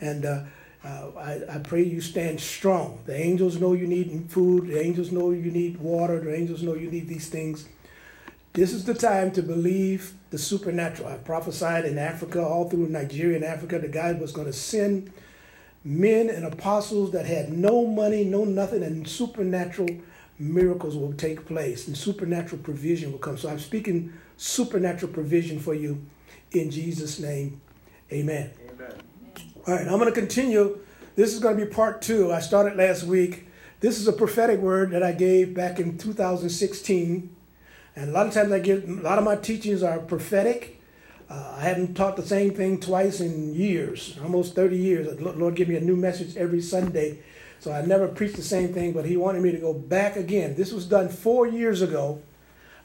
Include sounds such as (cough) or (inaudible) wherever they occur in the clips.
And uh, uh, I, I pray you stand strong. The angels know you need food. The angels know you need water. The angels know you need these things. This is the time to believe the supernatural. I prophesied in Africa, all through Nigeria and Africa, the God was going to send men and apostles that had no money, no nothing, and supernatural miracles will take place and supernatural provision will come. So I'm speaking supernatural provision for you in Jesus' name. Amen. Amen. All right, I'm going to continue. This is going to be part two. I started last week. This is a prophetic word that I gave back in 2016. And a lot of times I give, a lot of my teachings are prophetic. Uh, I haven't taught the same thing twice in years, almost 30 years. Lord give me a new message every Sunday. So I never preached the same thing, but he wanted me to go back again. This was done four years ago.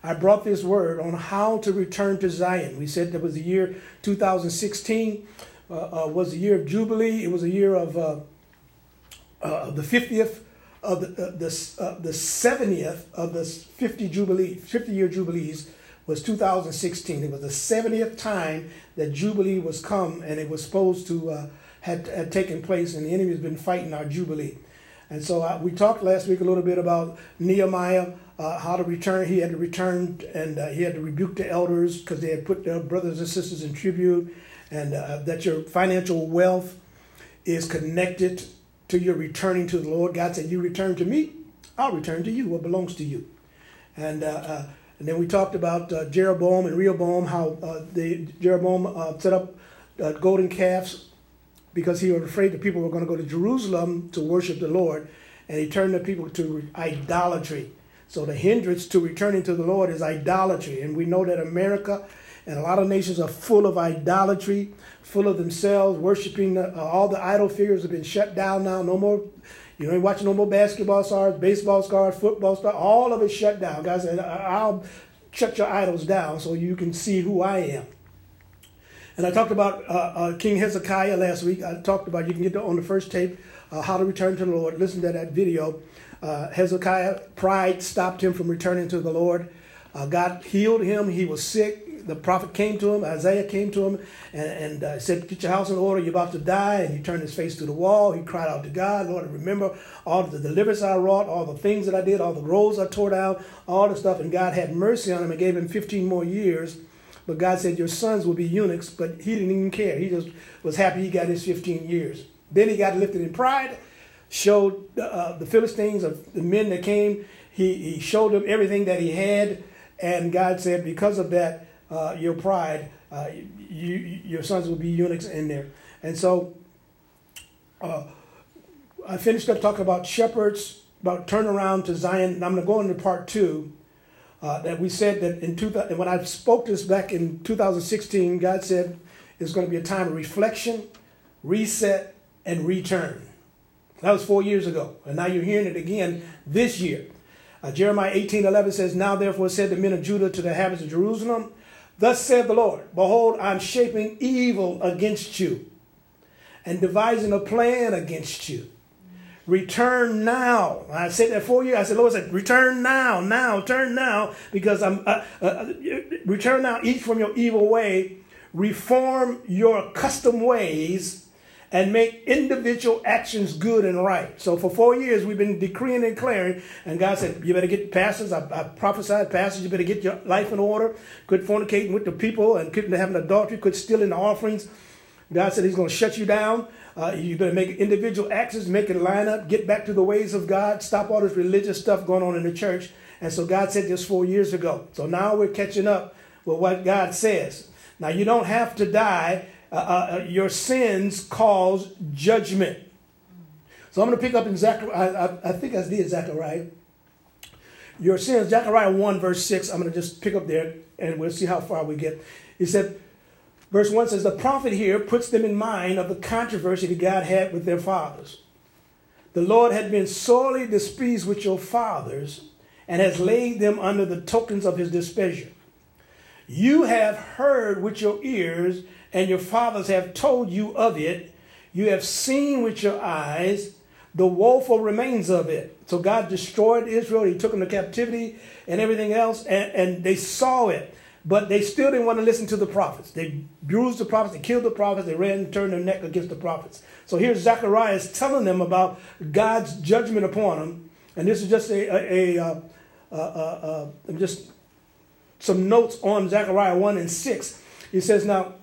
I brought this word on how to return to Zion. We said that was the year 2016 uh, uh, was a year of Jubilee. It was a year of uh, uh the 50th of the, uh, the, uh, the 70th of the 50 Jubilee, 50 year Jubilees was 2016. It was the 70th time that Jubilee was come and it was supposed to uh, had, had taken place and the enemy has been fighting our Jubilee. And so uh, we talked last week a little bit about Nehemiah, uh, how to return. He had to return and uh, he had to rebuke the elders because they had put their brothers and sisters in tribute, and uh, that your financial wealth is connected to your returning to the Lord. God said, "You return to me, I'll return to you what belongs to you." And uh, uh, and then we talked about uh, Jeroboam and Rehoboam, how uh, the Jeroboam set up golden calves because he was afraid the people were going to go to Jerusalem to worship the Lord, and he turned the people to idolatry. So the hindrance to returning to the Lord is idolatry, and we know that America and a lot of nations are full of idolatry, full of themselves, worshiping the, uh, all the idol figures have been shut down now. No more you know, watching no more basketball stars, baseball stars, football stars, all of it shut down. God said, I'll shut your idols down so you can see who I am. And I talked about uh, uh, King Hezekiah last week. I talked about, you can get on the first tape, uh, how to return to the Lord. Listen to that video. Uh, Hezekiah, pride stopped him from returning to the Lord. Uh, God healed him. He was sick the prophet came to him, Isaiah came to him, and, and uh, said, Get your house in order, you're about to die. And he turned his face to the wall. He cried out to God, Lord, remember all the deliverance I wrought, all the things that I did, all the roads I tore down, all the stuff. And God had mercy on him and gave him 15 more years. But God said, Your sons will be eunuchs, but he didn't even care. He just was happy he got his 15 years. Then he got lifted in pride, showed uh, the Philistines of the men that came, he, he showed them everything that he had. And God said, Because of that, uh, your pride, uh, you, your sons will be eunuchs in there. And so uh, I finished up talking about shepherds, about turnaround to Zion. And I'm going to go into part two. Uh, that we said that in 2000, when I spoke this back in 2016, God said it's going to be a time of reflection, reset, and return. That was four years ago. And now you're hearing it again this year. Uh, Jeremiah 18 11 says, Now therefore said the men of Judah to the inhabitants of Jerusalem, Thus said the Lord, Behold, I'm shaping evil against you and devising a plan against you. Return now. I said that for you. I said, Lord said, return now, now, turn now, because I'm uh, uh, return now each from your evil way. Reform your custom ways and make individual actions good and right. So for four years, we've been decreeing and declaring, and God said, You better get pastors. I, I prophesied, pastors, you better get your life in order. Quit fornicating with the people and quit having adultery, quit stealing the offerings. God said He's going to shut you down. Uh, you better make individual actions, make it line up, get back to the ways of God, stop all this religious stuff going on in the church. And so God said this four years ago. So now we're catching up with what God says. Now you don't have to die uh, uh, uh, your sins cause judgment. So I'm going to pick up in Zechariah, I, I think I did Zechariah. Your sins, Zechariah 1, verse 6. I'm going to just pick up there and we'll see how far we get. He said, verse 1 says, The prophet here puts them in mind of the controversy that God had with their fathers. The Lord had been sorely displeased with your fathers and has laid them under the tokens of his displeasure. You have heard with your ears and your fathers have told you of it. You have seen with your eyes the woeful remains of it. So God destroyed Israel. He took them to captivity and everything else, and, and they saw it. But they still didn't want to listen to the prophets. They bruised the prophets, they killed the prophets, they ran and turned their neck against the prophets. So here's Zacharias telling them about God's judgment upon them. And this is just a, a, a, uh, uh, uh, uh just some notes on Zechariah 1 and 6. He says, Now,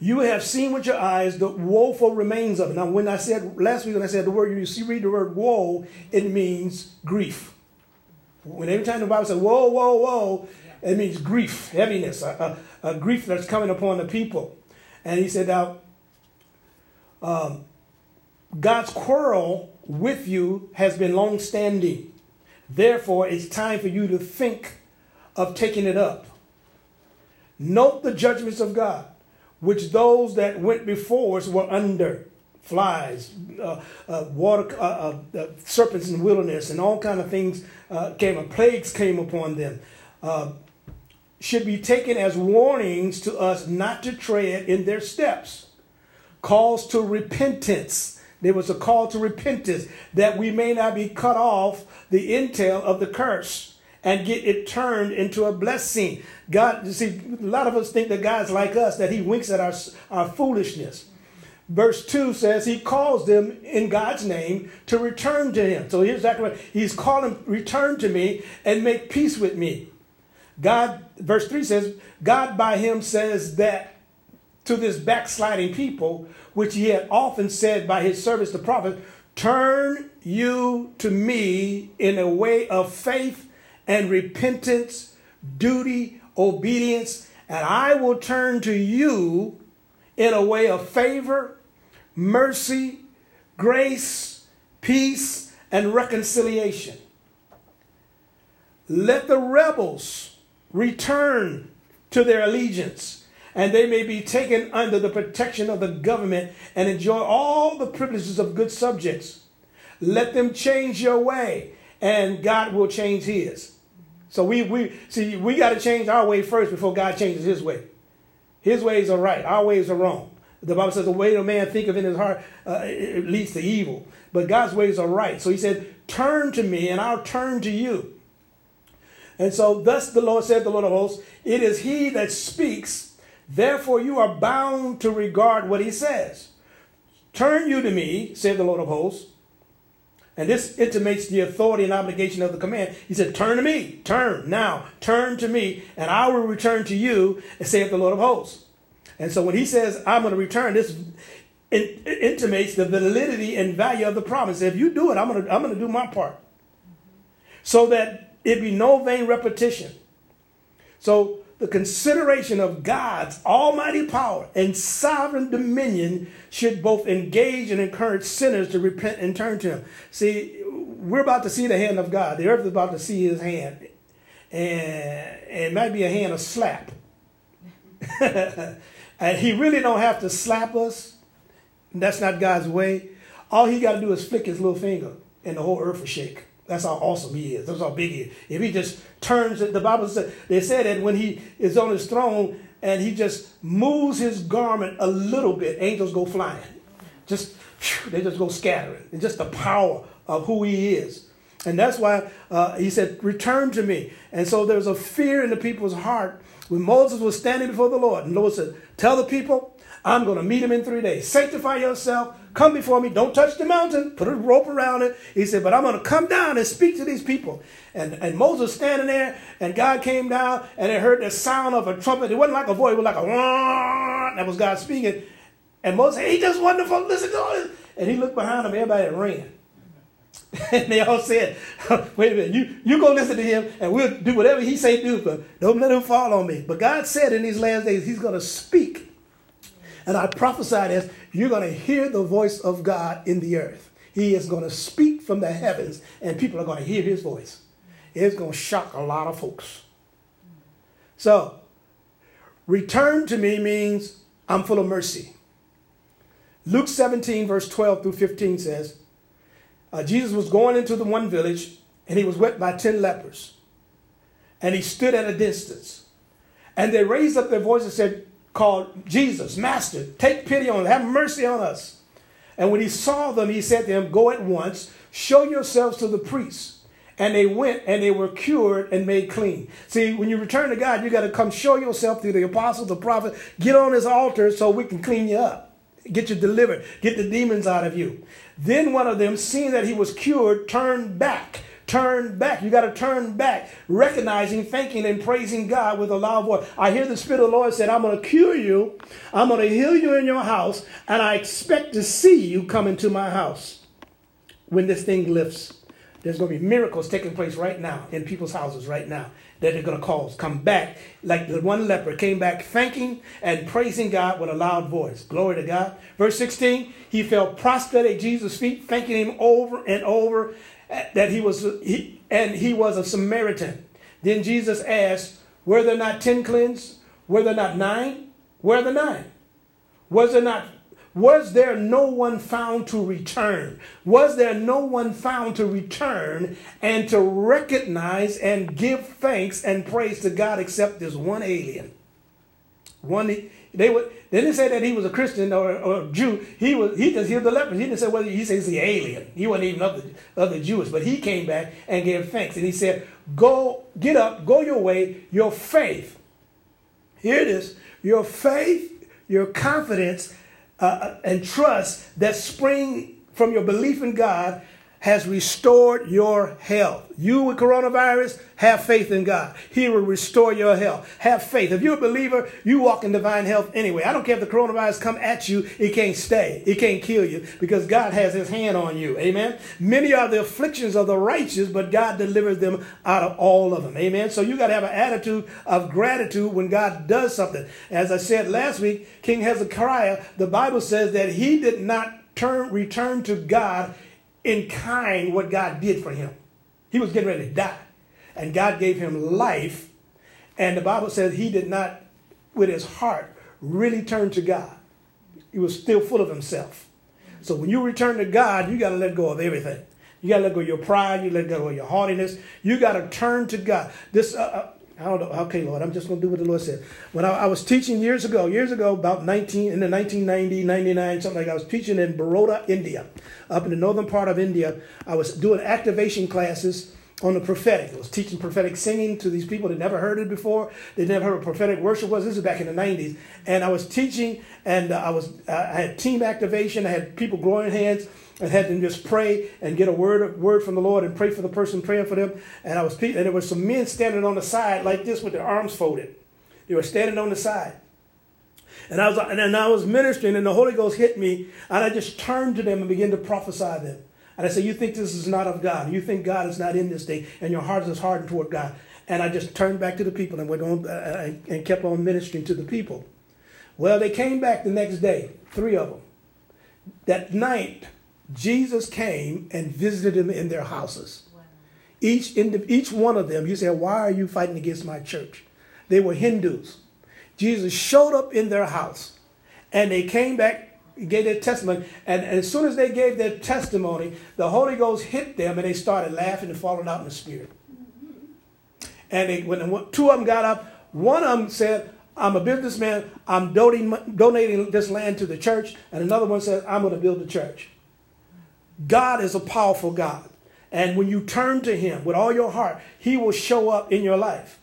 you have seen with your eyes the woeful remains of it. Now, when I said last week, when I said the word, you see, read the word woe, it means grief. When every time the Bible says whoa, whoa, whoa, it means grief, heaviness, a, a, a grief that's coming upon the people. And he said, now, um, God's quarrel with you has been long standing. Therefore, it's time for you to think of taking it up. Note the judgments of God which those that went before us were under flies, uh, uh, water, uh, uh, uh serpents in the wilderness, and all kind of things uh, came. Plagues came upon them. should be taken as warnings to us not to tread in their steps. Calls to repentance. There was a call to repentance that we may not be cut off the entail of the curse and get it turned into a blessing. God, you see, a lot of us think that God's like us, that He winks at our, our foolishness. Verse 2 says he calls them in God's name to return to him. So here's exactly what he's calling, return to me and make peace with me. God, verse 3 says, God by him says that to this backsliding people, which he had often said by his servants the prophet, turn you to me in a way of faith and repentance, duty, obedience, and I will turn to you in a way of favor, mercy, grace, peace, and reconciliation. Let the rebels return to their allegiance, and they may be taken under the protection of the government and enjoy all the privileges of good subjects. Let them change your way, and God will change his. So we, we see we got to change our way first before God changes his way. His ways are right, our ways are wrong. The Bible says the way a man thinketh in his heart uh, leads to evil, but God's ways are right. So he said, "Turn to me, and I'll turn to you." And so, thus the Lord said, the Lord of hosts, it is He that speaks. Therefore, you are bound to regard what He says. Turn you to me, said the Lord of hosts, and this intimates the authority and obligation of the command. He said, Turn to me, turn now, turn to me, and I will return to you, and saith the Lord of hosts. And so when he says, I'm going to return, this intimates the validity and value of the promise. If you do it, I'm going to, I'm going to do my part. So that it be no vain repetition. So the consideration of God's almighty power and sovereign dominion should both engage and encourage sinners to repent and turn to Him. See, we're about to see the hand of God. The earth is about to see His hand. And, it might be a hand of slap. (laughs) and He really don't have to slap us. That's not God's way. All He got to do is flick His little finger, and the whole earth will shake. That's how awesome he is. That's how big he is. If he just turns it, the Bible said they said that when he is on his throne and he just moves his garment a little bit, angels go flying. Just they just go scattering. And just the power of who he is. And that's why uh, he said, Return to me. And so there's a fear in the people's heart when Moses was standing before the Lord. And the Lord said, Tell the people, I'm going to meet him in three days. Sanctify yourself. Come before me. Don't touch the mountain. Put a rope around it. He said, but I'm going to come down and speak to these people. And, and Moses standing there, and God came down, and they heard the sound of a trumpet. It wasn't like a voice. It was like a that was God speaking. And Moses said, he just wonderful. Listen to it. And he looked behind him. Everybody ran. (laughs) and they all said, (laughs) wait a minute, you, you go listen to him and we'll do whatever he say do, but don't let him fall on me. But God said in these last days, he's going to speak and I prophesied as you're going to hear the voice of God in the earth. He is going to speak from the heavens, and people are going to hear his voice. It's going to shock a lot of folks. So, return to me means I'm full of mercy. Luke 17, verse 12 through 15 says, uh, Jesus was going into the one village, and he was wet by 10 lepers. And he stood at a distance. And they raised up their voice and said, called Jesus, Master, take pity on us, have mercy on us. And when he saw them, he said to them, Go at once, show yourselves to the priests. and they went and they were cured and made clean. See, when you return to God, you got to come show yourself through the apostles, the prophet, get on his altar so we can clean you up, get you delivered, get the demons out of you. Then one of them, seeing that he was cured, turned back turn back. You got to turn back, recognizing, thanking, and praising God with a loud voice. I hear the Spirit of the Lord said, I'm going to cure you, I'm going to heal you in your house, and I expect to see you come into my house when this thing lifts. There's going to be miracles taking place right now in people's houses right now that they're going to cause. Come back like the one leper came back thanking and praising God with a loud voice. Glory to God. Verse 16, he fell prostrate at Jesus' feet, thanking him over and over that he was, he, and he was a Samaritan. Then Jesus asked, Were there not ten cleansed? Were there not nine? Where are the nine? Was there not was there no one found to return? Was there no one found to return and to recognize and give thanks and praise to God except this one alien? One they would they didn't say that he was a Christian or, or Jew. He was he just healed the lepers. He didn't say whether he says the alien. He wasn't even of the, of the Jewish, but he came back and gave thanks. And he said, Go, get up, go your way, your faith. Here it is. Your faith, your confidence, uh, uh and trust that spring from your belief in God has restored your health. You with coronavirus, have faith in God. He will restore your health. Have faith. If you're a believer, you walk in divine health anyway. I don't care if the coronavirus come at you, it can't stay. It can't kill you because God has his hand on you. Amen. Many are the afflictions of the righteous, but God delivers them out of all of them. Amen. So you got to have an attitude of gratitude when God does something. As I said last week, King Hezekiah, the Bible says that he did not turn return to God in kind what God did for him. He was getting ready to die. And God gave him life. And the Bible says he did not, with his heart, really turn to God. He was still full of himself. So when you return to God, you got to let go of everything. You got to let go of your pride. You let go of your haughtiness. You got to turn to God. This, uh, uh I don't know. Okay, Lord, I'm just going to do what the Lord said. When I, I, was teaching years ago, years ago, about 19, in the 1990, 99, something like I was teaching in Baroda, India, up in the northern part of India. I was doing activation classes on the prophetic. I was teaching prophetic singing to these people that never heard it before. They never heard what prophetic worship was. This is back in the 90s. And I was teaching, and uh, I was uh, I had team activation. I had people growing hands and had them just pray and get a word word from the Lord and pray for the person praying for them. And I was and there were some men standing on the side like this with their arms folded. They were standing on the side. And I was and I was ministering and the Holy Ghost hit me and I just turned to them and began to prophesy them. And I said, You think this is not of God. You think God is not in this thing and your heart is hardened toward God. And I just turned back to the people and went on uh, and kept on ministering to the people. Well, they came back the next day, three of them. That night, Jesus came and visited them in their houses. Each, each one of them, you say, Why are you fighting against my church? They were Hindus. Jesus showed up in their house and they came back, gave their testimony. And, and as soon as they gave their testimony, the Holy Ghost hit them and they started laughing and falling out in the spirit. And they, when two of them got up, one of them said, I'm a businessman. I'm donating, donating this land to the church. And another one said, I'm going to build a church. God is a powerful God. And when you turn to Him with all your heart, He will show up in your life.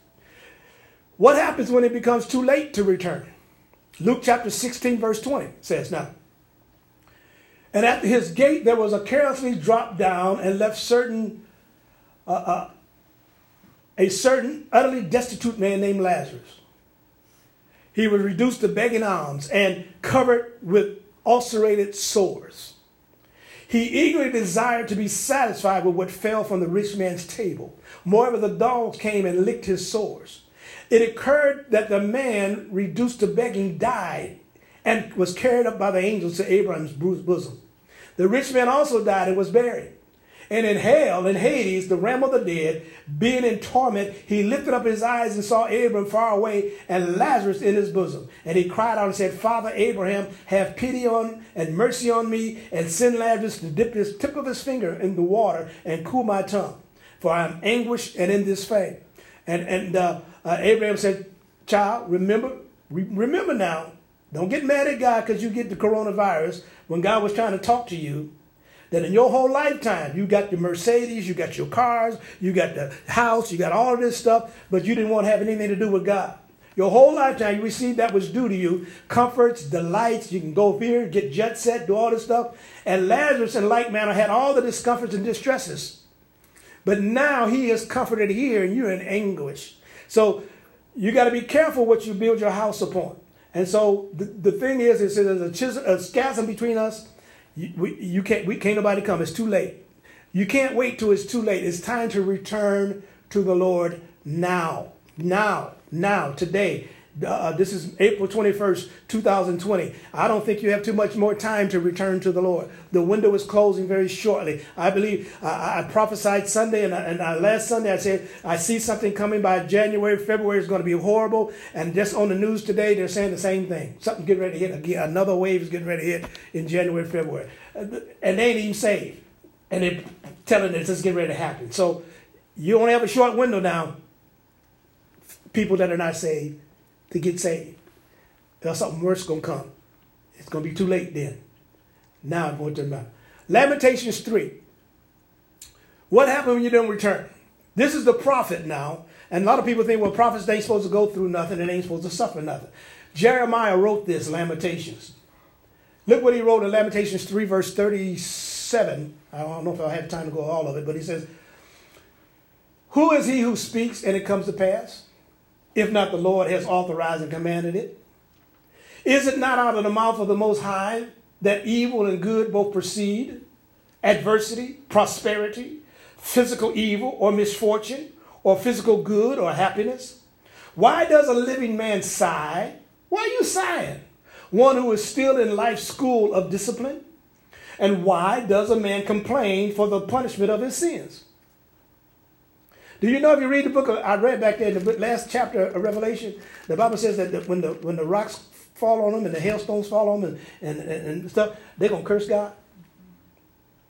What happens when it becomes too late to return? Luke chapter 16, verse 20 says, Now, and at his gate there was a carelessly dropped down and left certain, uh, uh, a certain utterly destitute man named Lazarus. He was reduced to begging alms and covered with ulcerated sores. He eagerly desired to be satisfied with what fell from the rich man's table. Moreover, the dogs came and licked his sores. It occurred that the man reduced to begging died and was carried up by the angels to Abraham's bosom. The rich man also died and was buried. And in hell, in Hades, the realm of the dead, being in torment, he lifted up his eyes and saw Abraham far away and Lazarus in his bosom. And he cried out and said, Father Abraham, have pity on and mercy on me, and send Lazarus to dip his tip of his finger in the water and cool my tongue, for I am anguished and in flame. And, and uh, uh, Abraham said, Child, remember, re- remember now, don't get mad at God because you get the coronavirus when God was trying to talk to you that in your whole lifetime you got your Mercedes, you got your cars, you got the house, you got all of this stuff, but you didn't want to have anything to do with God. Your whole lifetime you received that was due to you comforts, delights. You can go here, get jet set, do all this stuff. And Lazarus, in like manner, had all the discomforts and distresses. But now he is comforted here and you're in anguish. So you got to be careful what you build your house upon. And so the, the thing is, is there's a, chisel, a schism between us. You, we, you can't, we can't nobody come. It's too late. You can't wait till it's too late. It's time to return to the Lord now. Now now, today. Uh, this is April 21st, 2020. I don't think you have too much more time to return to the Lord. The window is closing very shortly. I believe uh, I prophesied Sunday, and, and uh, last Sunday I said, I see something coming by January, February is going to be horrible. And just on the news today, they're saying the same thing. Something getting ready to hit again. Another wave is getting ready to hit in January, February. And they ain't even saved. And they're telling us it's getting ready to happen. So you only have a short window now people that are not saved to get saved. There's something worse to come. It's to be too late then. Now I'm going to about Lamentations 3. What happened when you don't return? This is the prophet now. And a lot of people think, well, prophets they ain't supposed to go through nothing and ain't supposed to suffer nothing. Jeremiah wrote this, Lamentations. Look what he wrote in Lamentations 3, verse 37. I don't know if I'll have time to go all of it, but he says, Who is he who speaks and it comes to pass? If not the Lord has authorized and commanded it? Is it not out of the mouth of the Most High that evil and good both proceed? Adversity, prosperity, physical evil or misfortune, or physical good or happiness? Why does a living man sigh? Why are you sighing? One who is still in life's school of discipline? And why does a man complain for the punishment of his sins? Do you know if you read the book, of, I read back there the last chapter of Revelation, the Bible says that when the when the rocks fall on them and the hailstones fall on them and, and, and stuff, they're going to curse God.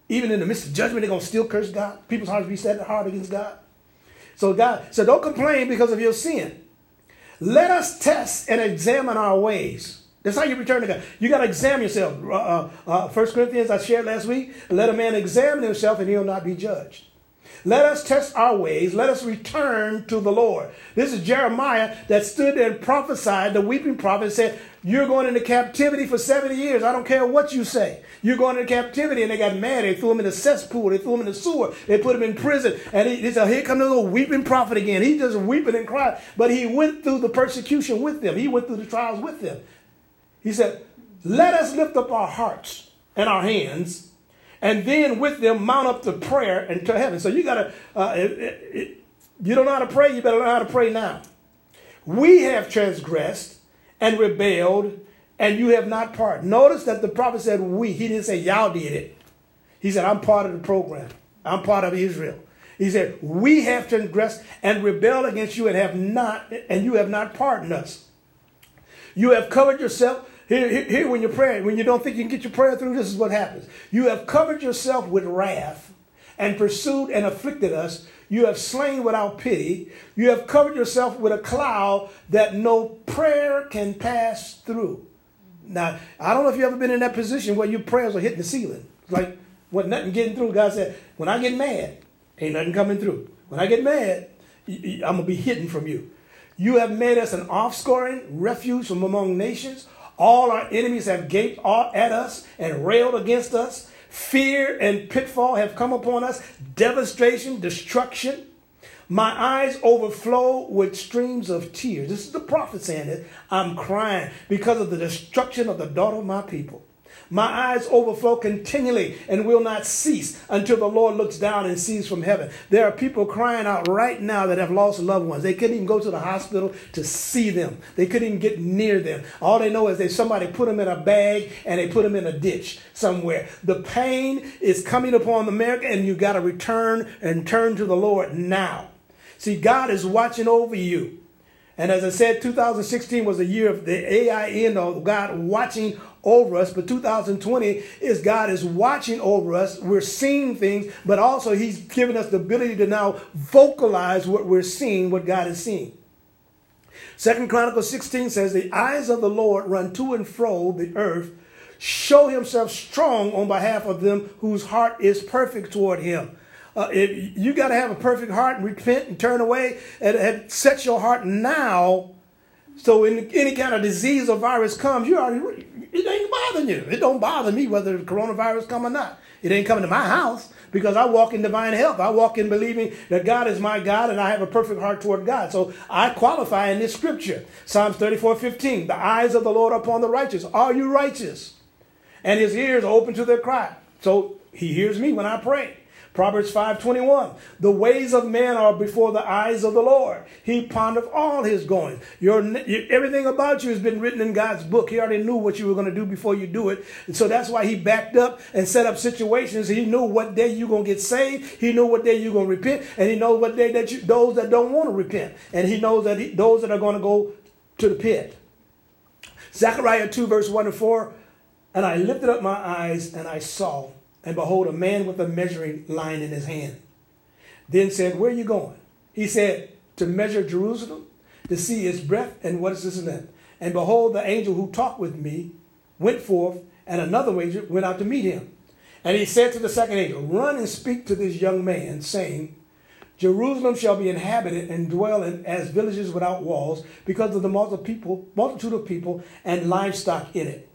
Even in the midst of judgment, they're going to still curse God. People's hearts be set hard against God. So God, so don't complain because of your sin. Let us test and examine our ways. That's how you return to God. You got to examine yourself. Uh, uh, uh, 1 Corinthians, I shared last week. Let a man examine himself and he'll not be judged. Let us test our ways. Let us return to the Lord. This is Jeremiah that stood there and prophesied, the weeping prophet said, You're going into captivity for 70 years. I don't care what you say. You're going into captivity. And they got mad. They threw him in a cesspool. They threw him in the sewer. They put him in prison. And he, he said, Here comes the little weeping prophet again. He just weeping and crying. But he went through the persecution with them, he went through the trials with them. He said, Let us lift up our hearts and our hands and then with them mount up to prayer and to heaven. So you got to, uh, you don't know how to pray, you better learn how to pray now. We have transgressed and rebelled, and you have not pardoned. Notice that the prophet said we. He didn't say y'all did it. He said, I'm part of the program. I'm part of Israel. He said, We have transgressed and rebelled against you and have not, and you have not pardoned us. You have covered yourself here, here, here, when you're praying, when you don't think you can get your prayer through, this is what happens. You have covered yourself with wrath and pursued and afflicted us. You have slain without pity. You have covered yourself with a cloud that no prayer can pass through. Now, I don't know if you've ever been in that position where your prayers are hitting the ceiling. It's like, what nothing getting through. God said, when I get mad, ain't nothing coming through. When I get mad, I'm going to be hidden from you. You have made us an offscoring, refuge from among nations, all our enemies have gaped at us and railed against us. Fear and pitfall have come upon us, devastation, destruction. My eyes overflow with streams of tears. This is the prophet saying it. I'm crying because of the destruction of the daughter of my people. My eyes overflow continually and will not cease until the Lord looks down and sees from heaven. There are people crying out right now that have lost loved ones. They couldn't even go to the hospital to see them. They couldn't even get near them. All they know is that somebody put them in a bag and they put them in a ditch somewhere. The pain is coming upon America and you got to return and turn to the Lord now. See, God is watching over you. And as I said, 2016 was a year of the Ayin, or God watching over us, but 2020 is God is watching over us. We're seeing things, but also He's given us the ability to now vocalize what we're seeing, what God is seeing. Second Chronicles 16 says, The eyes of the Lord run to and fro the earth show himself strong on behalf of them whose heart is perfect toward him. Uh, if you got to have a perfect heart and repent and turn away and, and set your heart now. So when any kind of disease or virus comes, you already it ain't bothering you. It don't bother me whether the coronavirus come or not. It ain't coming to my house because I walk in divine health. I walk in believing that God is my God and I have a perfect heart toward God. So I qualify in this scripture. Psalms 34 15. The eyes of the Lord are upon the righteous. Are you righteous? And his ears are open to their cry. So he hears me when I pray. Proverbs 5:21 The ways of man are before the eyes of the Lord. He pondereth all his going. Your everything about you has been written in God's book. He already knew what you were going to do before you do it. And so that's why he backed up and set up situations. He knew what day you're going to get saved. He knew what day you're going to repent, and he knows what day that you those that don't want to repent. And he knows that he, those that are going to go to the pit. Zechariah 2 verse 1 and 4 and I lifted up my eyes and I saw and behold, a man with a measuring line in his hand. Then said, Where are you going? He said, To measure Jerusalem, to see its breadth, and what is its length. And behold, the angel who talked with me went forth, and another angel went out to meet him. And he said to the second angel, Run and speak to this young man, saying, Jerusalem shall be inhabited and dwell in as villages without walls, because of the multitude of people and livestock in it.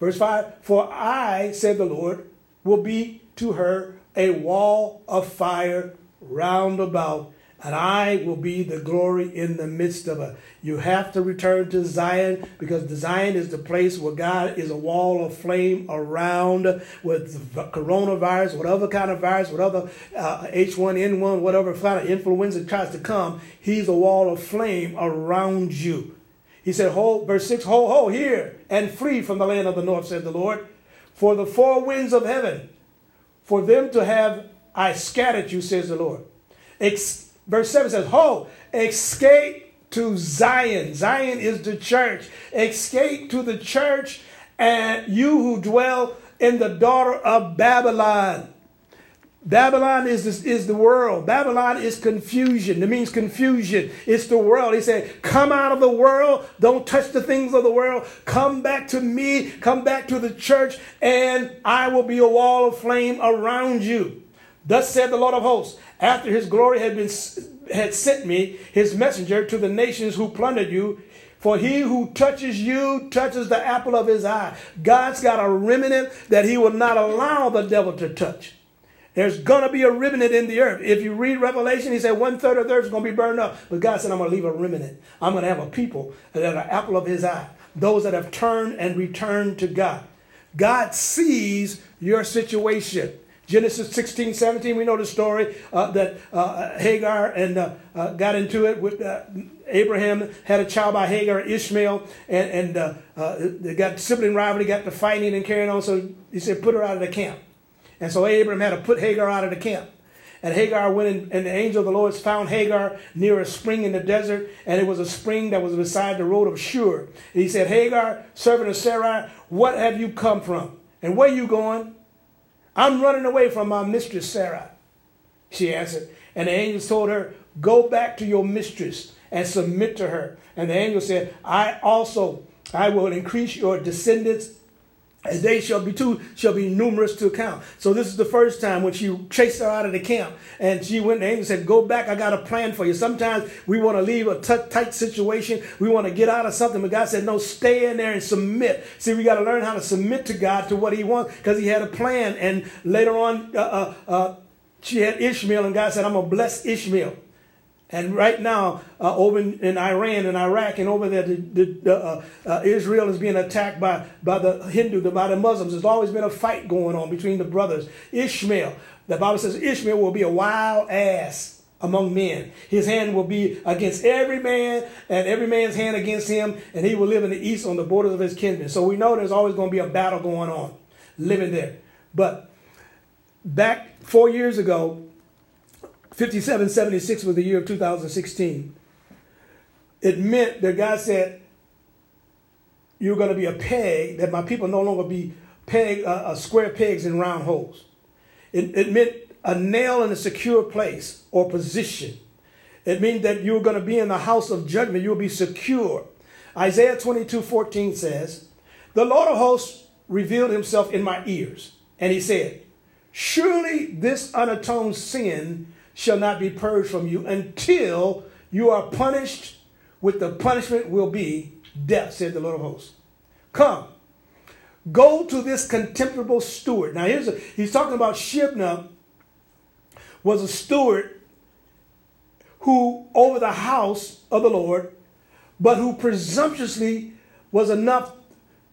Verse 5 For I, said the Lord, will be to her a wall of fire round about, and I will be the glory in the midst of her. You have to return to Zion because Zion is the place where God is a wall of flame around with coronavirus, whatever kind of virus, whatever uh, H1N1, whatever kind of influenza tries to come. He's a wall of flame around you. He said, Hold, verse 6, Ho, ho, here, and flee from the land of the north, said the Lord for the four winds of heaven, for them to have I scattered you, says the Lord. Ex- verse 7 says, Ho, escape to Zion. Zion is the church. Escape to the church, and you who dwell in the daughter of Babylon. Babylon is, is the world. Babylon is confusion. It means confusion. It's the world. He said, Come out of the world. Don't touch the things of the world. Come back to me. Come back to the church, and I will be a wall of flame around you. Thus said the Lord of hosts, after his glory had been had sent me, his messenger, to the nations who plundered you. For he who touches you touches the apple of his eye. God's got a remnant that he will not allow the devil to touch. There's going to be a remnant in the earth. If you read Revelation, he said one third of the earth is going to be burned up. But God said, I'm going to leave a remnant. I'm going to have a people that are apple of his eye. Those that have turned and returned to God. God sees your situation. Genesis 16, 17, we know the story uh, that uh, Hagar and uh, uh got into it with uh, Abraham, had a child by Hagar, Ishmael, and, and uh, they got sibling rivalry, got to fighting and carrying on. So he said, put her out of the camp. And so Abram had to put Hagar out of the camp. And Hagar went in, and the angel of the Lord found Hagar near a spring in the desert, and it was a spring that was beside the road of Shur. And he said, Hagar, servant of Sarai, what have you come from? And where are you going? I'm running away from my mistress Sarah. She answered. And the angel told her, Go back to your mistress and submit to her. And the angel said, I also, I will increase your descendants as they shall be too shall be numerous to account. So this is the first time when she chased her out of the camp, and she went. And said, "Go back. I got a plan for you." Sometimes we want to leave a t- tight situation. We want to get out of something, but God said, "No, stay in there and submit." See, we got to learn how to submit to God to what He wants because He had a plan. And later on, uh, uh, uh, she had Ishmael, and God said, "I'm gonna bless Ishmael." And right now, uh, over in, Iran and Iraq and over there, the, the, uh, uh, Israel is being attacked by, by the Hindu, by the Muslims. There's always been a fight going on between the brothers. Ishmael, the Bible says Ishmael will be a wild ass among men. His hand will be against every man and every man's hand against him, and he will live in the east on the borders of his kingdom. So we know there's always going to be a battle going on living there. But back four years ago, 5776 was the year of 2016. It meant that God said, You're going to be a peg, that my people no longer be peg, uh, uh, square pegs in round holes. It, it meant a nail in a secure place or position. It means that you're going to be in the house of judgment. You'll be secure. Isaiah 22 14 says, The Lord of hosts revealed himself in my ears. And he said, Surely this unatoned sin shall not be purged from you until you are punished with the punishment will be death, said the Lord of hosts. Come, go to this contemptible steward. Now here's a, he's talking about Shebna was a steward who over the house of the Lord, but who presumptuously was enough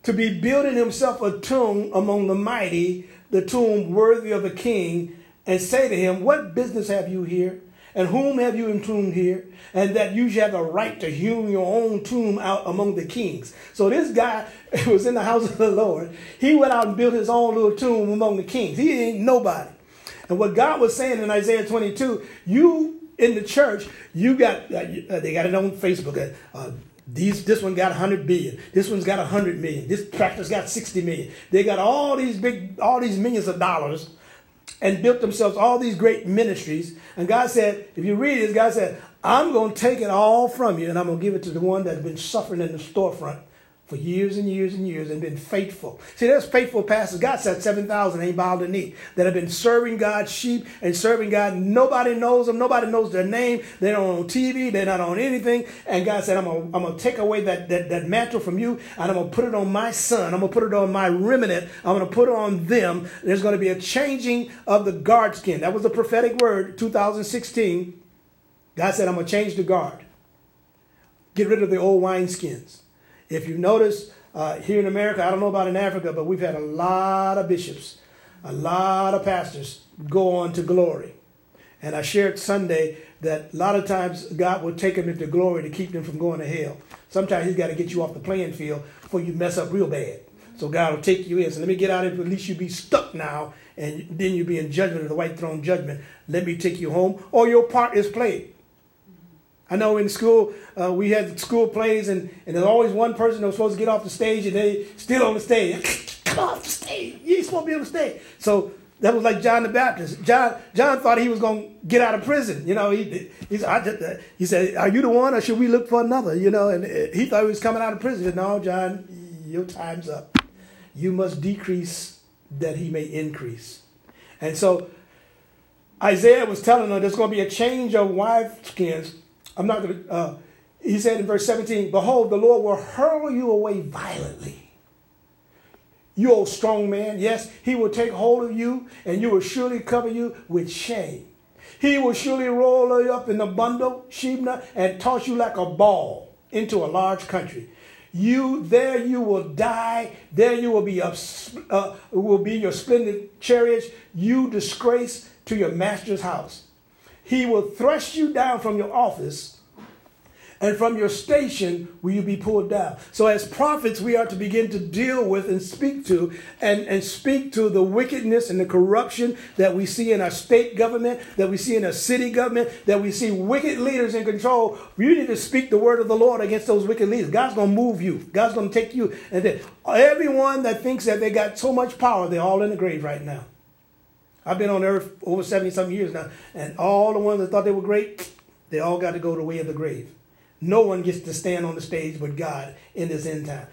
to be building himself a tomb among the mighty, the tomb worthy of a king, and say to him, What business have you here? And whom have you entombed here? And that you should have the right to hew your own tomb out among the kings. So this guy (laughs) was in the house of the Lord. He went out and built his own little tomb among the kings. He ain't nobody. And what God was saying in Isaiah 22, you in the church, you got, uh, uh they got it on Facebook. Uh, uh these, this one got 100 billion. This one's got 100 million. This practice got 60 million. They got all these big, all these millions of dollars and built themselves all these great ministries. And God said, if you read this, God said, I'm going to take it all from you and I'm going to give it to the one that's been suffering in the storefront for years and years and years and been faithful. See, there's faithful pastors. God said 7,000 ain't bowed the knee that have been serving God's sheep and serving God. Nobody knows them. Nobody knows their name. They're not on TV. They're not on anything. And God said, I'm going I'm to take away that, that, that mantle from you and I'm going to put it on my son. I'm going to put it on my remnant. I'm going to put it on them. There's going to be a changing of the guard skin. That was the prophetic word, 2016. God said, I'm going to change the guard. Get rid of the old wineskins. If you notice, uh, here in America, I don't know about in Africa, but we've had a lot of bishops, a lot of pastors go on to glory. And I shared Sunday that a lot of times God will take them into glory to keep them from going to hell. Sometimes He's got to get you off the playing field before you mess up real bad. So God will take you in. So let me get out of it. At least you be stuck now, and then you be in judgment of the white throne judgment. Let me take you home, or your part is played. I know in school uh, we had school plays, and, and there's always one person that was supposed to get off the stage, and they still on the stage. (laughs) Come off the stage! You ain't supposed to be on the stage. So that was like John the Baptist. John John thought he was going to get out of prison. You know, he he said, uh, he said, "Are you the one, or should we look for another?" You know, and uh, he thought he was coming out of prison. Said, no, John, your time's up. You must decrease that he may increase. And so Isaiah was telling them there's going to be a change of wife skins I'm not going to, uh, he said in verse 17, Behold, the Lord will hurl you away violently. You old strong man, yes, he will take hold of you and you will surely cover you with shame. He will surely roll you up in a bundle, Shebna, and toss you like a ball into a large country. You there you will die. There you will be up, uh, will be your splendid chariots. You disgrace to your master's house. He will thrust you down from your office and from your station will you be pulled down. So, as prophets, we are to begin to deal with and speak to and, and speak to the wickedness and the corruption that we see in our state government, that we see in our city government, that we see wicked leaders in control. You need to speak the word of the Lord against those wicked leaders. God's going to move you, God's going to take you. And then everyone that thinks that they got so much power, they're all in the grave right now. I've been on earth over 70 some years now, and all the ones that thought they were great, they all got to go the way of the grave. No one gets to stand on the stage but God in this end time.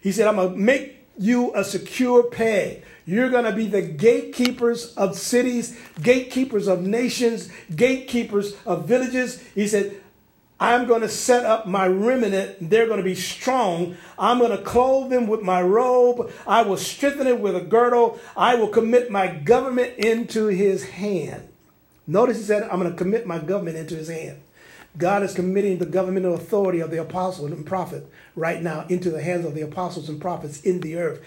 He said, I'm going to make you a secure peg. You're going to be the gatekeepers of cities, gatekeepers of nations, gatekeepers of villages. He said, I'm going to set up my remnant. They're going to be strong. I'm going to clothe them with my robe. I will strengthen it with a girdle. I will commit my government into his hand. Notice he said, I'm going to commit my government into his hand. God is committing the governmental authority of the apostle and prophet right now into the hands of the apostles and prophets in the earth.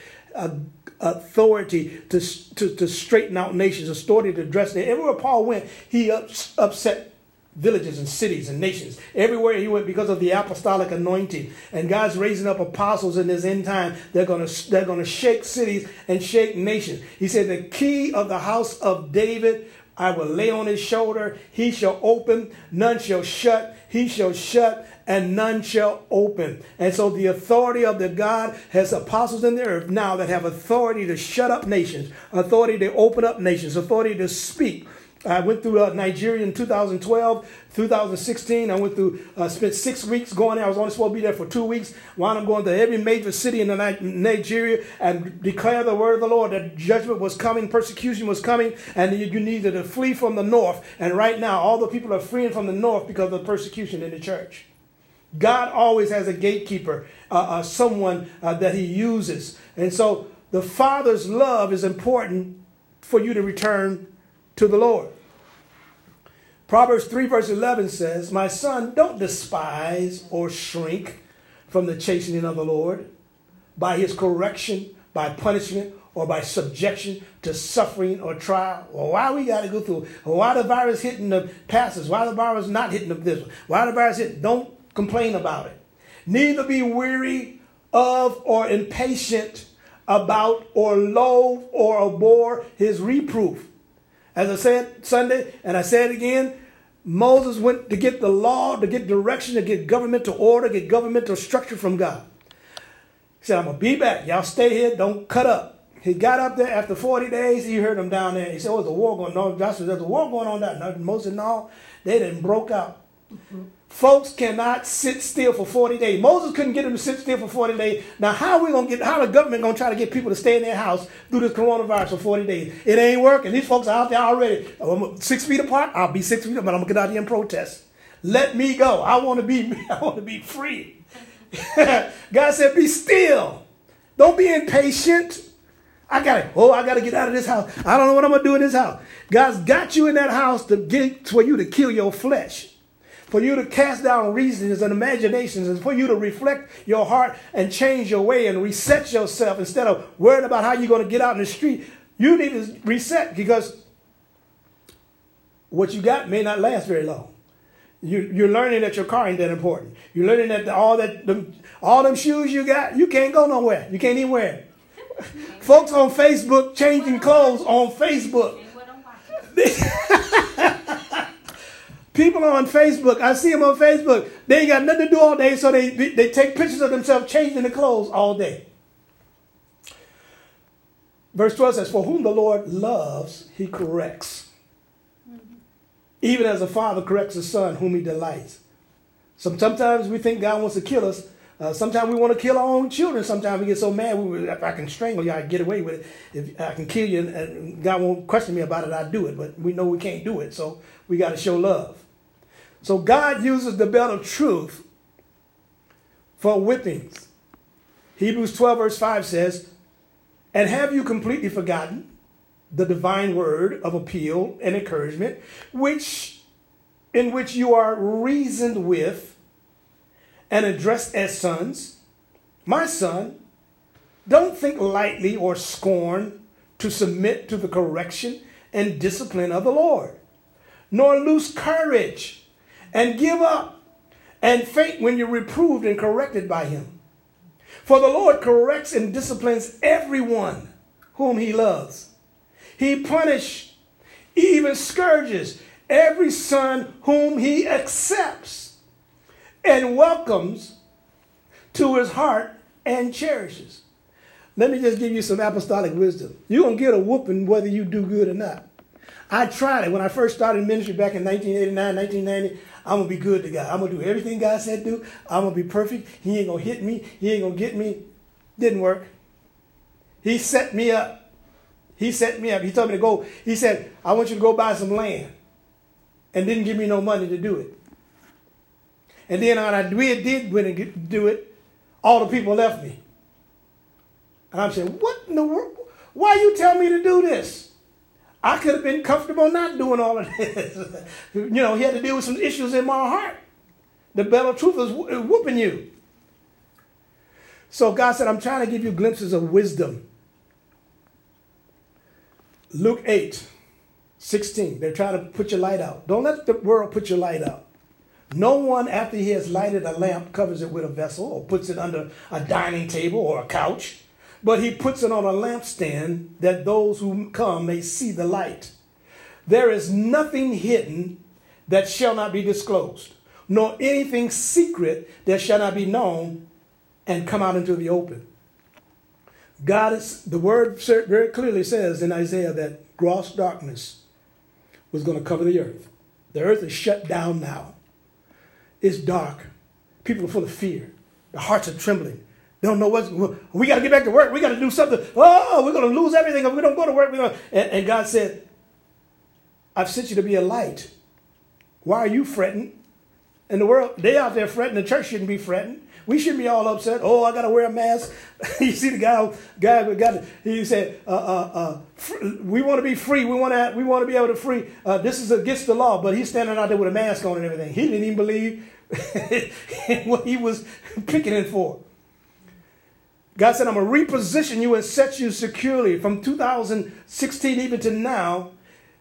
Authority to, to, to straighten out nations, authority to them. Everywhere Paul went, he ups, upset villages and cities and nations. Everywhere he went because of the apostolic anointing. And God's raising up apostles in this end time. They're going to they're going to shake cities and shake nations. He said the key of the house of David I will lay on his shoulder. He shall open, none shall shut. He shall shut, and none shall open. And so the authority of the God has apostles in the earth now that have authority to shut up nations, authority to open up nations, authority to speak I went through uh, Nigeria in 2012, 2016. I went through, uh, spent six weeks going there. I was only supposed to be there for two weeks. While I'm going to every major city in the Nigeria and declare the word of the Lord that judgment was coming, persecution was coming, and you needed to flee from the north. And right now, all the people are fleeing from the north because of persecution in the church. God always has a gatekeeper, uh, uh, someone uh, that he uses. And so the Father's love is important for you to return to the Lord. Proverbs 3, verse 11 says, My son, don't despise or shrink from the chastening of the Lord by his correction, by punishment, or by subjection to suffering or trial. Well, why we got to go through? why the virus hitting the pastors? Why the virus not hitting the this? Why the virus hit? Don't complain about it. Neither be weary of or impatient about or loathe or abhor his reproof. As I said Sunday, and I said again, Moses went to get the law, to get direction, to get governmental order, get governmental structure from God. He said, I'm going to be back. Y'all stay here. Don't cut up. He got up there after 40 days. He heard them down there. He said, Oh, there's a war going on. Joshua, there's a war going on down Moses, no, they didn't broke out. Folks cannot sit still for 40 days. Moses couldn't get them to sit still for 40 days. Now, how are we gonna get how the government gonna try to get people to stay in their house through this coronavirus for 40 days? It ain't working. These folks are out there already. I'm six feet apart, I'll be six feet apart, but I'm gonna get out here and protest. Let me go. I wanna be (laughs) I wanna be free. (laughs) God said, be still. Don't be impatient. I gotta, oh, I gotta get out of this house. I don't know what I'm gonna do in this house. God's got you in that house to get for you to kill your flesh for you to cast down reasons and imaginations, and for you to reflect your heart and change your way and reset yourself instead of worrying about how you're going to get out in the street. You need to reset because what you got may not last very long. You, are learning that your car ain't that important. You're learning that the, all that the, all them shoes you got, you can't go nowhere. You can't even wear them. (laughs) Folks on Facebook changing clothes on Facebook. (laughs) People on Facebook, I see them on Facebook. They ain't got nothing to do all day, so they, they take pictures of themselves changing the clothes all day. Verse 12 says, For whom the Lord loves, he corrects. Even as a father corrects a son whom he delights. sometimes we think God wants to kill us. Uh, sometimes we want to kill our own children. Sometimes we get so mad, we, if I can strangle you, I get away with it. If I can kill you and God won't question me about it, I do it. But we know we can't do it, so we got to show love. So God uses the belt of truth for whippings. Hebrews 12, verse 5 says, And have you completely forgotten the divine word of appeal and encouragement, which in which you are reasoned with and addressed as sons? My son, don't think lightly or scorn to submit to the correction and discipline of the Lord, nor lose courage and give up and faint when you're reproved and corrected by him. For the Lord corrects and disciplines everyone whom he loves. He punishes, even scourges every son whom he accepts and welcomes to his heart and cherishes. Let me just give you some apostolic wisdom. You're going to get a whooping whether you do good or not. I tried it when I first started ministry back in 1989, 1990. I'm gonna be good to God. I'm gonna do everything God said do. I'm gonna be perfect. He ain't gonna hit me. He ain't gonna get me. Didn't work. He set me up. He set me up. He told me to go. He said, I want you to go buy some land. And didn't give me no money to do it. And then when I did, did do it, all the people left me. And I'm saying, what in the world? Why you tell me to do this? I could have been comfortable not doing all of this. (laughs) you know, he had to deal with some issues in my heart. The bell of truth is whooping you. So God said, I'm trying to give you glimpses of wisdom. Luke 8, 16. They're trying to put your light out. Don't let the world put your light out. No one, after he has lighted a lamp, covers it with a vessel or puts it under a dining table or a couch but he puts it on a lampstand that those who come may see the light. There is nothing hidden that shall not be disclosed, nor anything secret that shall not be known and come out into the open. God is, the word very clearly says in Isaiah that gross darkness was going to cover the earth. The earth is shut down now. It's dark. People are full of fear. The hearts are trembling. They don't know what's. We got to get back to work. We got to do something. Oh, we're going to lose everything if we don't go to work. And, and God said, I've sent you to be a light. Why are you fretting? In the world, they out there fretting. The church shouldn't be fretting. We shouldn't be all upset. Oh, I got to wear a mask. (laughs) you see the guy, guy got. He said, uh, uh, uh, "We want to be free. We want to. We want to be able to free. Uh, this is against the law." But he's standing out there with a mask on and everything. He didn't even believe (laughs) what he was picking it for. God said, "I'm gonna reposition you and set you securely from 2016 even to now."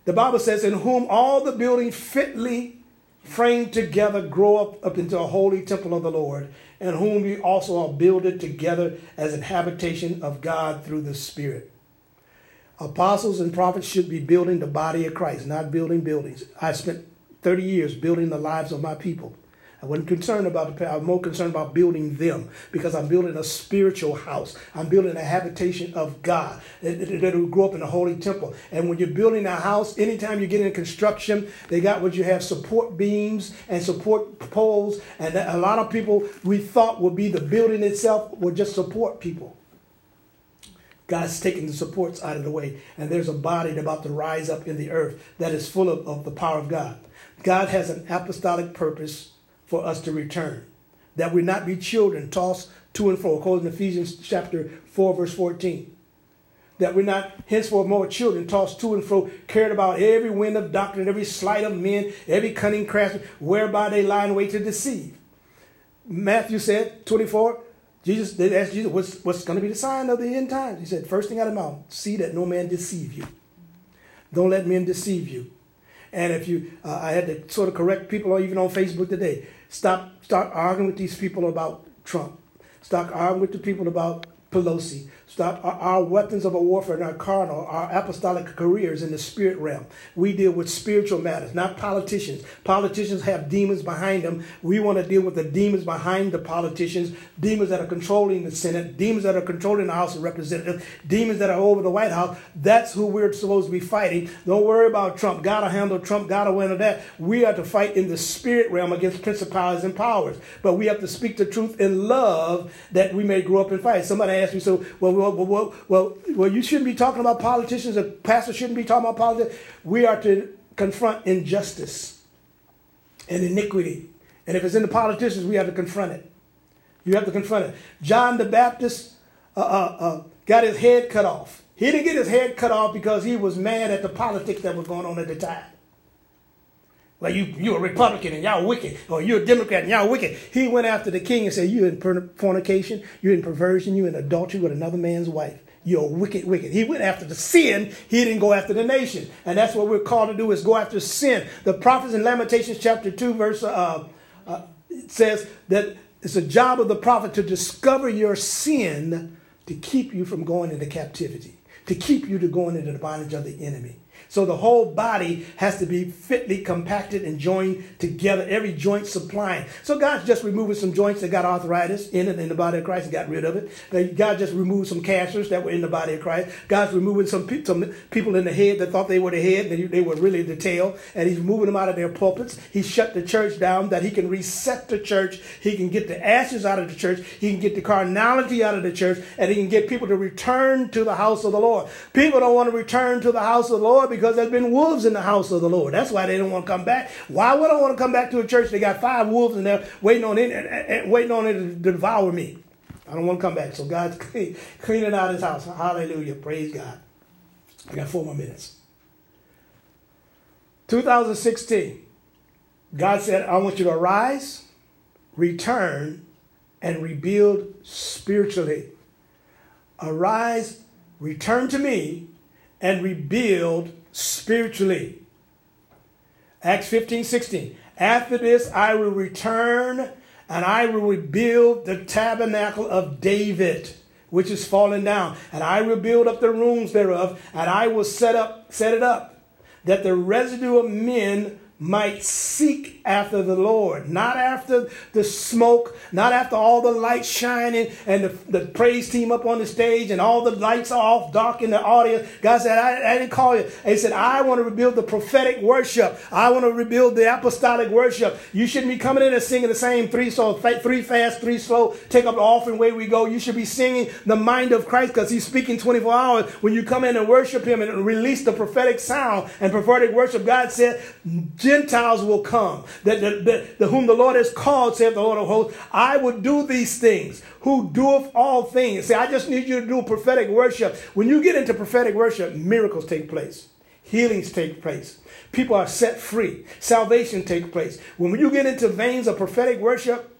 The Bible says, "In whom all the building fitly." framed together grow up, up into a holy temple of the Lord, and whom you also are builded together as an habitation of God through the Spirit. Apostles and prophets should be building the body of Christ, not building buildings. I spent 30 years building the lives of my people. I wasn't concerned about the I was more concerned about building them because I'm building a spiritual house. I'm building a habitation of God that, will grow up in a holy temple. And when you're building a house, anytime you get in construction, they got what you have support beams and support poles. And a lot of people we thought would be the building itself would just support people. God's taking the supports out of the way, and there's a body about to rise up in the earth that is full of, of the power of God. God has an apostolic purpose for us to return. That we not be children tossed to and fro, according to Ephesians chapter 4, verse 14. That we're not henceforth more children tossed to and fro, carried about every wind of doctrine, every sleight of men, every cunning craftsman, whereby they lie in wait to deceive. Matthew said, 24, Jesus, they asked Jesus, what's, what's going to be the sign of the end times? He said, first thing out of mouth, see that no man deceive you. Don't let men deceive you. And if you, uh, I had to sort of correct people, or even on Facebook today. Stop, start arguing with these people about Trump. Stop arguing with the people about Pelosi. Stop our, our, weapons of a warfare, not carnal, our apostolic careers in the spirit realm. We deal with spiritual matters, not politicians. Politicians have demons behind them. We want to deal with the demons behind the politicians, demons that are controlling the Senate, demons that are controlling the House of Representatives, demons that are over the White House. That's who we're supposed to be fighting. Don't worry about Trump. God will handle Trump. God will handle that. We are to fight in the spirit realm against principalities and powers. But we have to speak the truth in love that we may grow up and fight. Somebody asked me, so, well, well, well, well, well, you shouldn't be talking about politicians, a pastor shouldn't be talking about politics. We are to confront injustice and iniquity. And if it's in the politicians, we have to confront it. You have to confront it. John the Baptist uh, uh, uh, got his head cut off. He didn't get his head cut off because he was mad at the politics that was going on at the time. Well, you, you're a Republican and y'all wicked, or you're a Democrat and y'all wicked. He went after the king and said, You're in fornication, you're in perversion, you're in adultery with another man's wife. You're wicked, wicked. He went after the sin, he didn't go after the nation. And that's what we're called to do is go after sin. The prophets in Lamentations chapter 2, verse uh, uh, says that it's a job of the prophet to discover your sin to keep you from going into captivity, to keep you to going into the bondage of the enemy. So the whole body has to be fitly compacted and joined together, every joint supplying. So God's just removing some joints that got arthritis in it in the body of Christ and got rid of it. God just removed some cancers that were in the body of Christ. God's removing some, pe- some people in the head that thought they were the head, and they were really the tail. And He's moving them out of their pulpits. He shut the church down that He can reset the church. He can get the ashes out of the church. He can get the carnality out of the church, and He can get people to return to the house of the Lord. People don't want to return to the house of the Lord because there's been wolves in the house of the Lord. That's why they don't want to come back. Why would I want to come back to a church? They got five wolves in there waiting on it, eh, eh, eh, waiting on it to devour me. I don't want to come back. So God's (laughs) clean, cleaning out his house. Hallelujah. Praise God. I got four more minutes. 2016, God said, I want you to arise, return, and rebuild spiritually. Arise, return to me, and rebuild spiritually. Acts 15 16. After this, I will return and I will rebuild the tabernacle of David, which is fallen down, and I will build up the rooms thereof, and I will set up set it up, that the residue of men might seek after the Lord, not after the smoke, not after all the lights shining and the, the praise team up on the stage and all the lights off, dark in the audience. God said, I, I didn't call you. He said, I want to rebuild the prophetic worship. I want to rebuild the apostolic worship. You shouldn't be coming in and singing the same three so three fast, three slow, take up the offering, way we go. You should be singing the mind of Christ because he's speaking 24 hours. When you come in and worship him and release the prophetic sound and prophetic worship, God said, Gentiles will come, that, that, that, that whom the Lord has called, saith the Lord of hosts, I will do these things, who doeth all things. Say, I just need you to do prophetic worship. When you get into prophetic worship, miracles take place, healings take place. People are set free. Salvation takes place. When you get into veins of prophetic worship,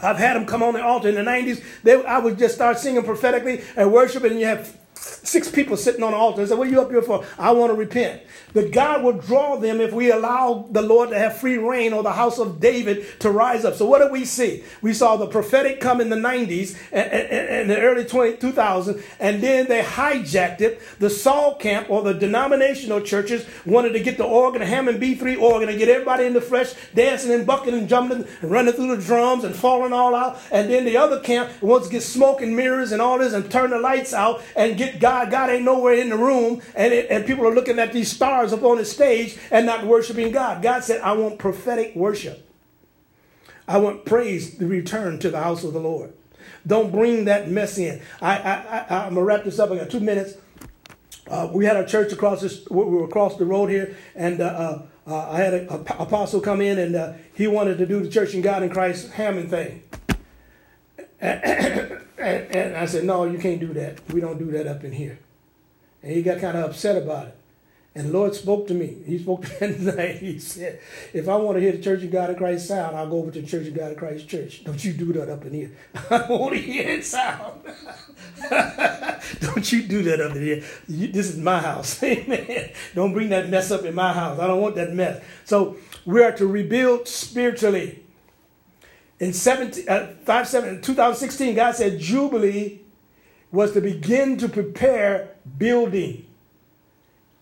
I've had them come on the altar in the 90s. They, I would just start singing prophetically and worshiping, and you have six people sitting on the altar and say, What are you up here for? I want to repent. But God will draw them if we allow the Lord to have free reign or the house of David to rise up. So, what did we see? We saw the prophetic come in the 90s and, the early 20, 2000s, and then they hijacked it. The Saul camp or the denominational churches wanted to get the organ, Hammond B3 organ, and get everybody in the flesh dancing and bucking and jumping and running through the drums and falling all out. And then the other camp wants to get smoke and mirrors and all this and turn the lights out and get God. God ain't nowhere in the room, and, it, and people are looking at these stars up on the stage and not worshiping God. God said, I want prophetic worship. I want praise to return to the house of the Lord. Don't bring that mess in. I, I, I, am going to wrap this up. I got two minutes. Uh, we had a church across this, we were across the road here, and uh, uh, I had an apostle come in, and uh, he wanted to do the Church in God in Christ Hammond thing. (coughs) And, and, I said, no, you can't do that. We don't do that up in here. And he got kind of upset about it. And Lord spoke to me. He spoke to me (laughs) tonight. He said, if I want to hear the Church of God in Christ sound, I'll go over to the Church of God in Christ church. Don't you do that up in here. (laughs) I want to hear it sound. (laughs) don't you do that up in here. You, this is my house. Amen. Don't bring that mess up in my house. I don't want that mess. So we are to rebuild spiritually in 17, uh, 5, 7, 2016, God said Jubilee was to begin to prepare building.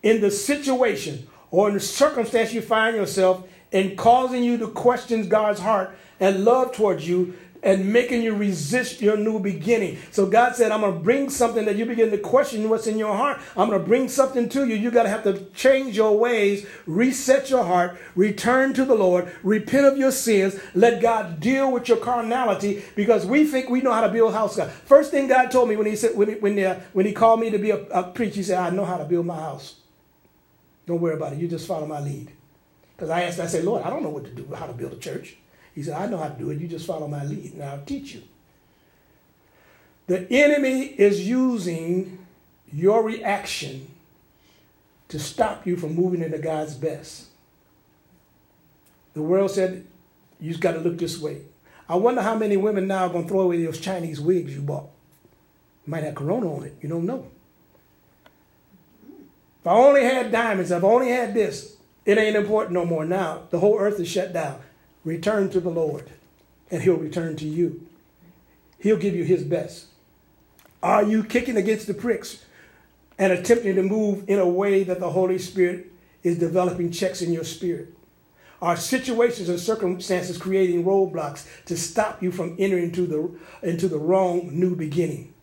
In the situation or in the circumstance you find yourself and causing you to question God's heart and love towards you and making you resist your new beginning. So God said, I'm going to bring something that you begin to question what's in your heart. I'm going to bring something to you. You got to have to change your ways, reset your heart, return to the Lord, repent of your sins, let God deal with your carnality because we think we know how to build house. God. First thing God told me when he said when he, when, uh, when he called me to be a, a preacher, he said, I know how to build my house. Don't worry about it. You just follow my lead. Because I asked, I said, Lord, I don't know what to do, how to build a church. He said, I know how to do it. You just follow my lead, and I'll teach you. The enemy is using your reaction to stop you from moving into God's best. The world said, you just got to look this way. I wonder how many women now are going to throw away those Chinese wigs you bought. Might have corona on it. You don't know. If I only had diamonds, if I only had this, it ain't important no more now. The whole earth is shut down. Return to the Lord, and He'll return to you. He'll give you His best. Are you kicking against the pricks and attempting to move in a way that the Holy Spirit is developing checks in your spirit? Are situations and circumstances creating roadblocks to stop you from entering into the, into the wrong new beginning?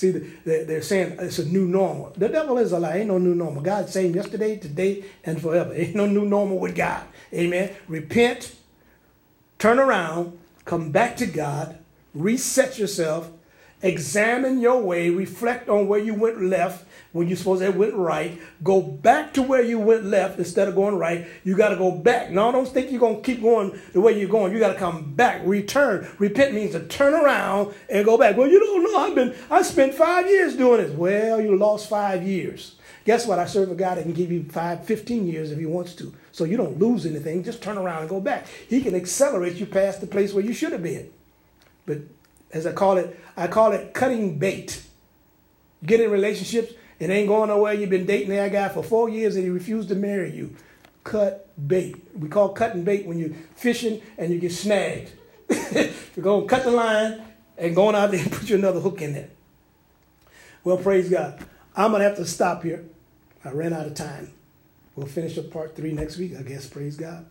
See, they're saying it's a new normal. The devil is a lie. Ain't no new normal. God's saying yesterday, today, and forever. (laughs) Ain't no new normal with God. Amen. Repent turn around, come back to God, reset yourself, examine your way, reflect on where you went left when you're supposed to went right. Go back to where you went left instead of going right. You got to go back. Now, don't think you're going to keep going the way you're going. You got to come back, return. Repent means to turn around and go back. Well, you don't know. I've been, I spent five years doing this. Well, you lost five years. Guess what? I serve a God that can give you five, 15 years if he wants to. So you don't lose anything. Just turn around and go back. He can accelerate you past the place where you should have been. But as I call it, I call it cutting bait. get in relationships, it ain't going nowhere. You've been dating that guy for four years and he refused to marry you. Cut bait. We call cutting bait when you're fishing and you get snagged. (laughs) you go cut the line and going out there and put you another hook in there. Well, praise God. I'm going to have to stop here. I ran out of time. We'll finish up part three next week, I guess. Praise God.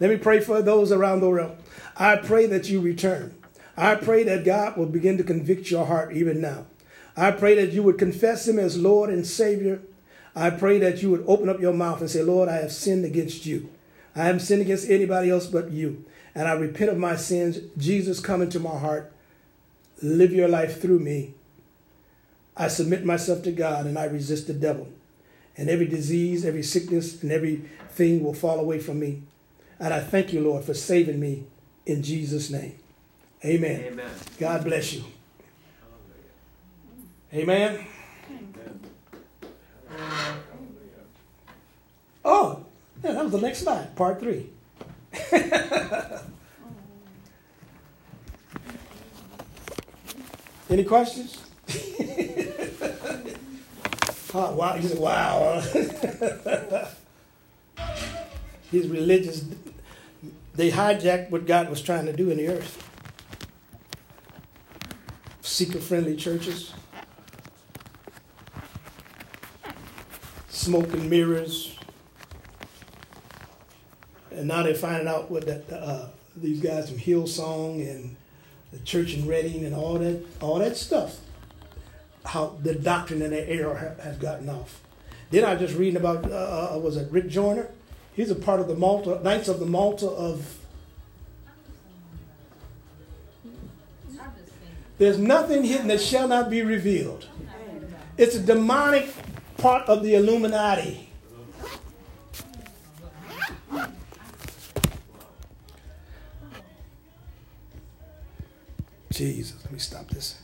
Let me pray for those around the world. I pray that you return. I pray that God will begin to convict your heart even now. I pray that you would confess Him as Lord and Savior. I pray that you would open up your mouth and say, Lord, I have sinned against you. I haven't sinned against anybody else but you. And I repent of my sins. Jesus, come into my heart. Live your life through me. I submit myself to God and I resist the devil. And every disease, every sickness, and everything will fall away from me. And I thank you, Lord, for saving me in Jesus' name. Amen. Amen. God bless you. Amen. Oh, yeah, that was the next slide, part three. (laughs) Any questions? (laughs) oh, wow. He said, wow. (laughs) These religious, they hijacked what God was trying to do in the earth. Seeker friendly churches, smoke and mirrors. And now they're finding out what that, uh, these guys from Hillsong and the church in Redding and all that, all that stuff, how the doctrine in that era has gotten off. Then I was just reading about, uh, uh, was it Rick Joyner? He's a part of the Malta, Knights of the Malta of. There's nothing hidden that shall not be revealed. It's a demonic part of the Illuminati. Jesus, let me stop this.